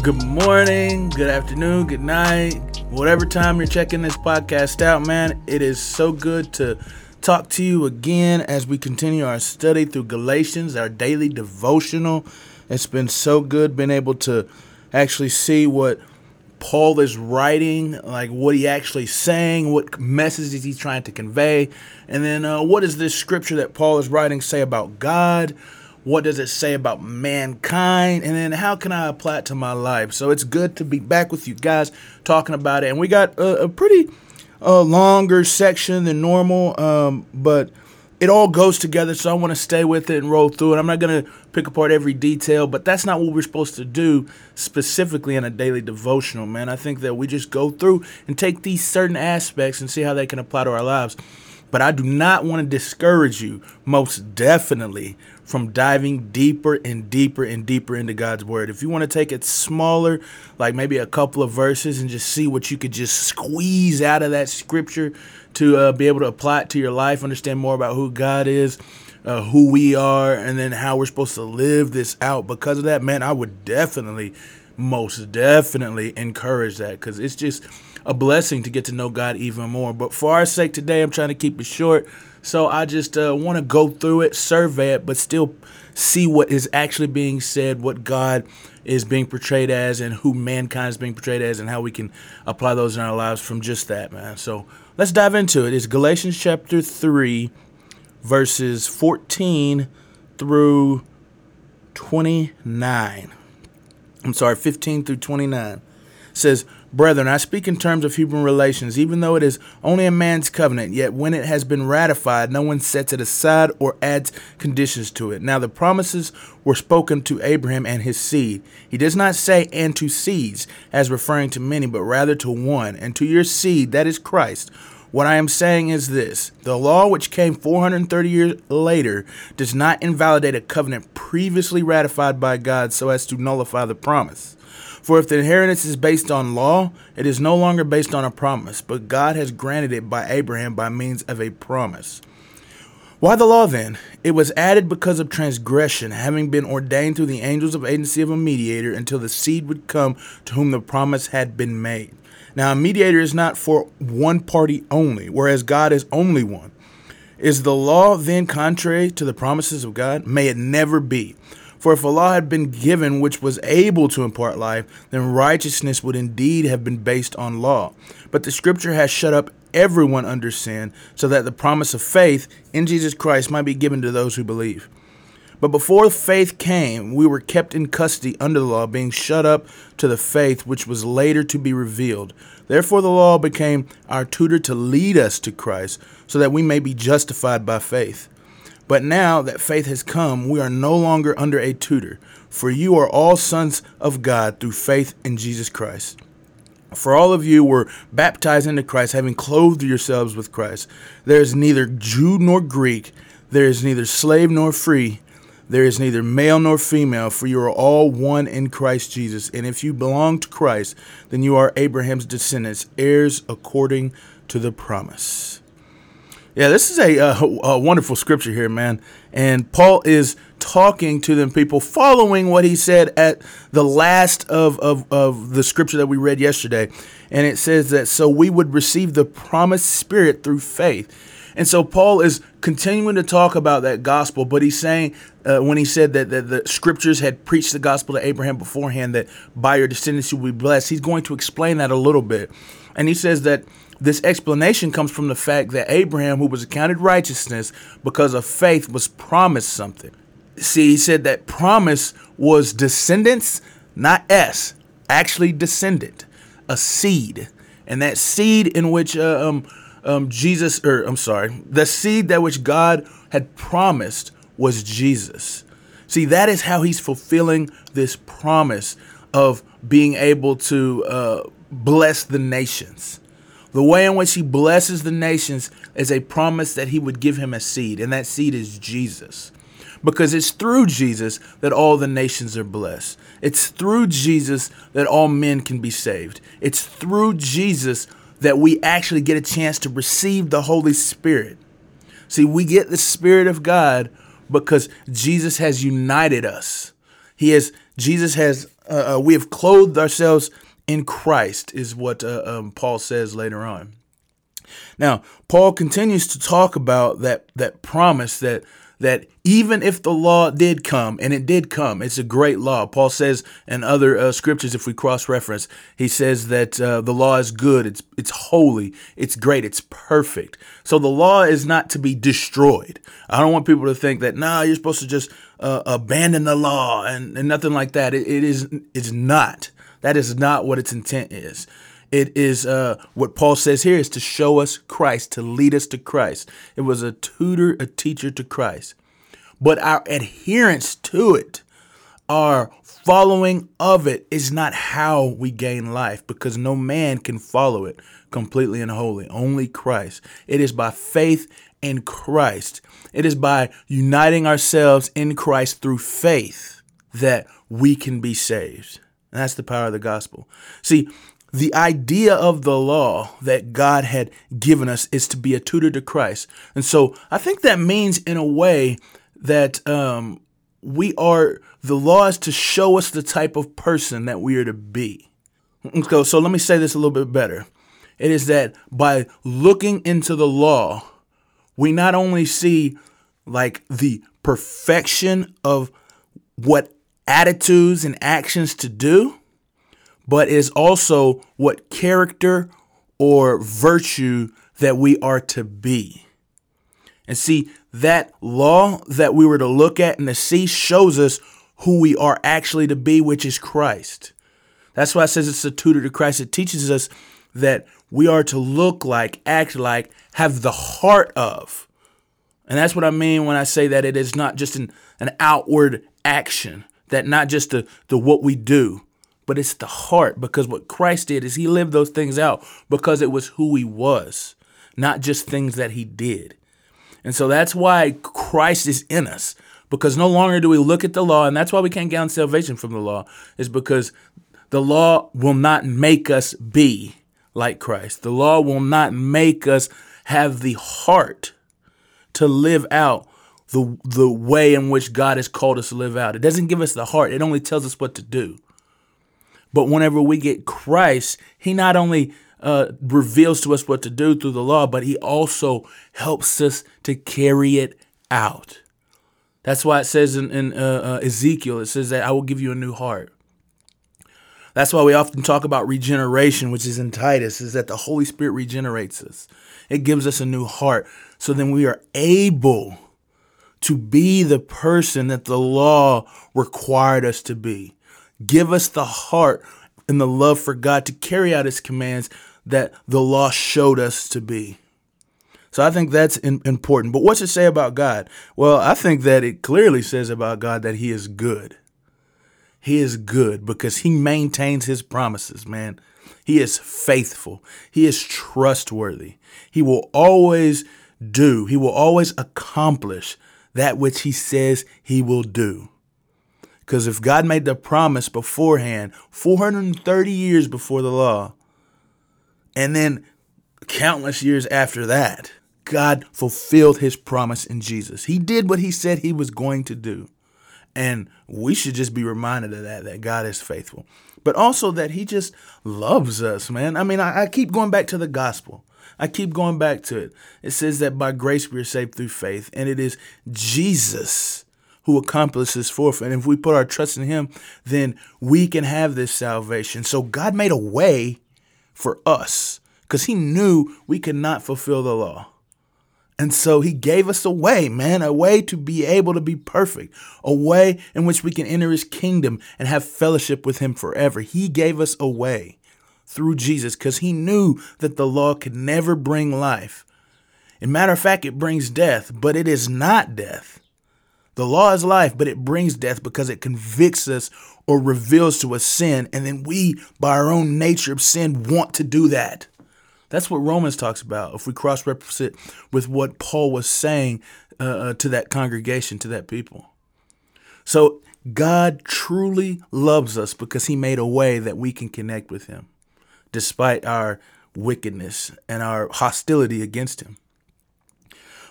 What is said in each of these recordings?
Good morning, good afternoon, good night, whatever time you're checking this podcast out, man. It is so good to talk to you again as we continue our study through Galatians, our daily devotional. It's been so good being able to actually see what Paul is writing, like what he actually saying, what message is he trying to convey, and then uh, what does this scripture that Paul is writing say about God? What does it say about mankind? And then how can I apply it to my life? So it's good to be back with you guys talking about it. And we got a, a pretty longer section than normal, um, but it all goes together. So I want to stay with it and roll through it. I'm not going to pick apart every detail, but that's not what we're supposed to do specifically in a daily devotional, man. I think that we just go through and take these certain aspects and see how they can apply to our lives. But I do not want to discourage you, most definitely, from diving deeper and deeper and deeper into God's Word. If you want to take it smaller, like maybe a couple of verses, and just see what you could just squeeze out of that scripture to uh, be able to apply it to your life, understand more about who God is. Uh, who we are, and then how we're supposed to live this out. Because of that, man, I would definitely, most definitely encourage that because it's just a blessing to get to know God even more. But for our sake today, I'm trying to keep it short. So I just uh, want to go through it, survey it, but still see what is actually being said, what God is being portrayed as, and who mankind is being portrayed as, and how we can apply those in our lives from just that, man. So let's dive into it. It's Galatians chapter 3, verses 14 through 29. I'm sorry, 15 through 29. It says, Brethren, I speak in terms of human relations, even though it is only a man's covenant, yet when it has been ratified, no one sets it aside or adds conditions to it. Now the promises were spoken to Abraham and his seed. He does not say, and to seeds, as referring to many, but rather to one, and to your seed, that is Christ. What I am saying is this the law, which came 430 years later, does not invalidate a covenant previously ratified by God so as to nullify the promise. For if the inheritance is based on law, it is no longer based on a promise, but God has granted it by Abraham by means of a promise. Why the law then? It was added because of transgression, having been ordained through the angels of agency of a mediator until the seed would come to whom the promise had been made. Now, a mediator is not for one party only, whereas God is only one. Is the law then contrary to the promises of God? May it never be. For if a law had been given which was able to impart life, then righteousness would indeed have been based on law. But the scripture has shut up everyone under sin, so that the promise of faith in Jesus Christ might be given to those who believe. But before faith came, we were kept in custody under the law, being shut up to the faith which was later to be revealed. Therefore, the law became our tutor to lead us to Christ, so that we may be justified by faith. But now that faith has come, we are no longer under a tutor, for you are all sons of God through faith in Jesus Christ. For all of you were baptized into Christ, having clothed yourselves with Christ. There is neither Jew nor Greek, there is neither slave nor free, there is neither male nor female, for you are all one in Christ Jesus. And if you belong to Christ, then you are Abraham's descendants, heirs according to the promise. Yeah, this is a, a, wonderful scripture here, man. And Paul is talking to them people following what he said at the last of, of, of the scripture that we read yesterday. And it says that so we would receive the promised spirit through faith. And so Paul is continuing to talk about that gospel, but he's saying uh, when he said that, that the scriptures had preached the gospel to Abraham beforehand, that by your descendants you will be blessed, he's going to explain that a little bit. And he says that this explanation comes from the fact that Abraham, who was accounted righteousness because of faith, was promised something. See, he said that promise was descendants, not S, actually descendant, a seed. And that seed in which uh, um, um, Jesus, or I'm sorry, the seed that which God had promised was Jesus. See, that is how he's fulfilling this promise of being able to uh, bless the nations. The way in which he blesses the nations is a promise that he would give him a seed, and that seed is Jesus. Because it's through Jesus that all the nations are blessed. It's through Jesus that all men can be saved. It's through Jesus that we actually get a chance to receive the Holy Spirit. See, we get the Spirit of God because Jesus has united us. He has Jesus has uh, uh, we have clothed ourselves in Christ, is what uh, um, Paul says later on. Now, Paul continues to talk about that that promise that that even if the law did come, and it did come, it's a great law. Paul says in other uh, scriptures, if we cross reference, he says that uh, the law is good, it's it's holy, it's great, it's perfect. So the law is not to be destroyed. I don't want people to think that nah, you're supposed to just uh, abandon the law and, and nothing like that. It, it is it's not. That is not what its intent is. It is uh, what Paul says here is to show us Christ, to lead us to Christ. It was a tutor, a teacher to Christ. But our adherence to it, our following of it, is not how we gain life because no man can follow it completely and wholly. Only Christ. It is by faith in Christ. It is by uniting ourselves in Christ through faith that we can be saved. And that's the power of the gospel. See, the idea of the law that God had given us is to be a tutor to Christ. And so I think that means, in a way, that um, we are, the law is to show us the type of person that we are to be. So, so let me say this a little bit better. It is that by looking into the law, we not only see like the perfection of what attitudes and actions to do, but is also what character or virtue that we are to be. And see, that law that we were to look at and to see shows us who we are actually to be, which is Christ. That's why it says it's a tutor to Christ. It teaches us that we are to look like, act like, have the heart of. And that's what I mean when I say that it is not just an, an outward action, that not just the, the what we do, but it's the heart because what Christ did is he lived those things out because it was who he was, not just things that he did. And so that's why Christ is in us because no longer do we look at the law, and that's why we can't gain salvation from the law, is because the law will not make us be like Christ. The law will not make us have the heart to live out the the way in which God has called us to live out. It doesn't give us the heart. It only tells us what to do. But whenever we get Christ, He not only uh, reveals to us what to do through the law, but He also helps us to carry it out. That's why it says in, in uh, uh, Ezekiel, it says that I will give you a new heart. That's why we often talk about regeneration, which is in Titus, is that the Holy Spirit regenerates us. It gives us a new heart. So then we are able to be the person that the law required us to be. Give us the heart and the love for God to carry out his commands that the law showed us to be. So I think that's important. But what's it say about God? Well, I think that it clearly says about God that he is good. He is good because he maintains his promises, man. He is faithful. He is trustworthy. He will always do, he will always accomplish that which he says he will do. Because if God made the promise beforehand, 430 years before the law, and then countless years after that, God fulfilled his promise in Jesus. He did what he said he was going to do. And we should just be reminded of that, that God is faithful. But also that he just loves us, man. I mean, I, I keep going back to the gospel. I keep going back to it. It says that by grace we are saved through faith, and it is Jesus who accomplishes for us. And if we put our trust in Him, then we can have this salvation. So God made a way for us because He knew we could not fulfill the law. And so he gave us a way, man, a way to be able to be perfect, a way in which we can enter his kingdom and have fellowship with him forever. He gave us a way through Jesus because he knew that the law could never bring life. In matter of fact, it brings death, but it is not death. The law is life, but it brings death because it convicts us or reveals to us sin, and then we, by our own nature of sin, want to do that. That's what Romans talks about. If we cross reference it with what Paul was saying uh, uh to that congregation, to that people. So God truly loves us because he made a way that we can connect with him despite our wickedness and our hostility against him.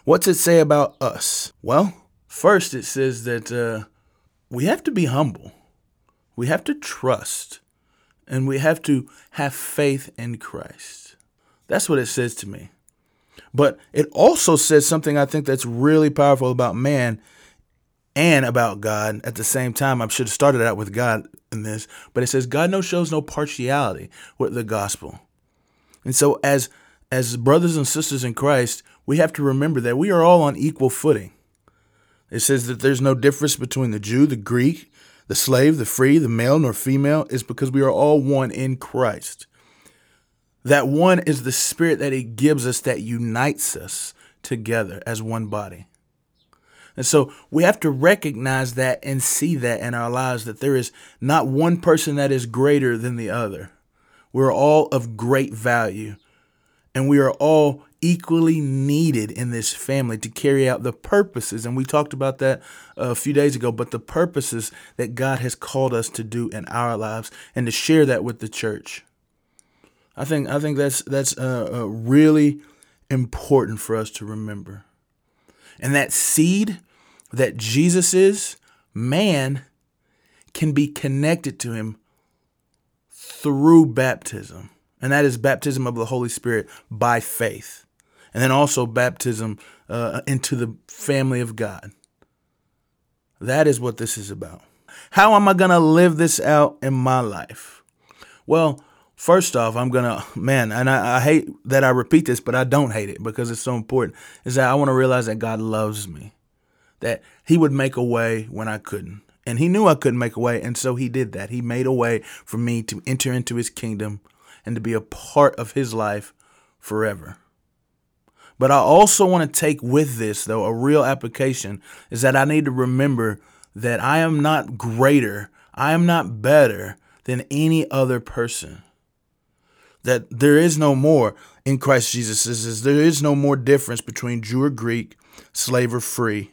What's it say about us? Well, first it says that uh, we have to be humble. We have to trust and we have to have faith in Christ. That's what it says to me. But it also says something I think that's really powerful about man and about God at the same time. I should have started out with God in this, but it says God no shows no partiality with the gospel. And so as as brothers and sisters in Christ, we have to remember that we are all on equal footing. It says that there's no difference between the Jew, the Greek, the slave, the free, the male nor female. is because we are all one in Christ. That one is the spirit that he gives us that unites us together as one body. And so we have to recognize that and see that in our lives that there is not one person that is greater than the other. We're all of great value and we are all equally needed in this family to carry out the purposes and we talked about that a few days ago but the purposes that God has called us to do in our lives and to share that with the church. I think I think that's that's uh, uh, really important for us to remember. And that seed that Jesus is, man can be connected to him through baptism. And that is baptism of the Holy Spirit by faith. And then also baptism uh, into the family of God. That is what this is about. How am I going to live this out in my life? Well, First off, I'm gonna man, and I, I, hate that I repeat this, but I don't hate it because it's so important. Is that I want to realize that God loves me, that He would make a way when I couldn't, and He knew I couldn't make a way, and so He did that. He made a way for me to enter into His kingdom and to be a part of His life forever. But I also want to take with this, though, a real application is that I need to remember that I am not greater, I am not better than any other person that there is no more in Christ Jesus. There is no more difference between Jew or Greek, slave or free.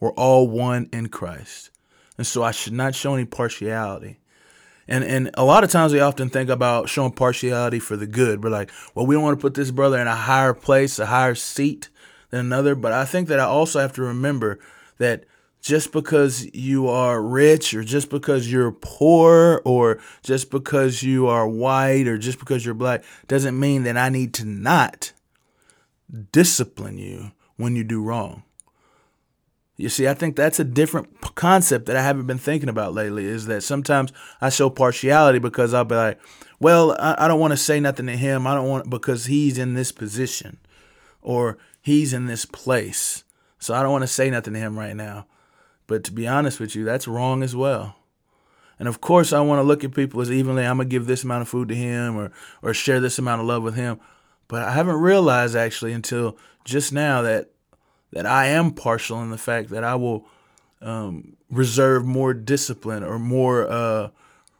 We're all one in Christ. And so I should not show any partiality. And and a lot of times we often think about showing partiality for the good. We're like, well, we don't want to put this brother in a higher place, a higher seat than another. But I think that I also have to remember that just because you are rich or just because you're poor or just because you are white or just because you're black doesn't mean that I need to not discipline you when you do wrong. You see, I think that's a different concept that I haven't been thinking about lately is that sometimes I show partiality because I'll be like, well, I, don't want to say nothing to him. I don't want because he's in this position or he's in this place. So I don't want to say nothing to him right now. But to be honest with you, that's wrong as well. And of course, I want to look at people as evenly. I'm gonna give this amount of food to him, or or share this amount of love with him. But I haven't realized actually until just now that that I am partial in the fact that I will um, reserve more discipline or more uh,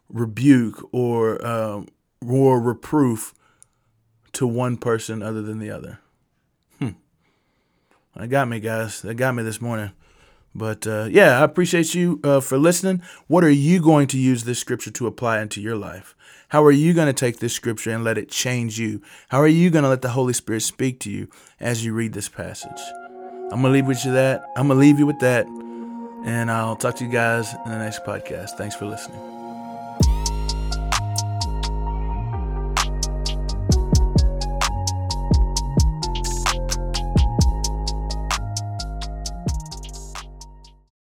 rebuke or um, more reproof to one person other than the other. Hmm. That got me, guys. That got me this morning. But uh, yeah, I appreciate you uh, for listening. What are you going to use this scripture to apply into your life? How are you going to take this scripture and let it change you? How are you going to let the Holy Spirit speak to you as you read this passage? I'm to leave with you that. I'm to leave you with that. And I'll talk to you guys in the next podcast. Thanks for listening.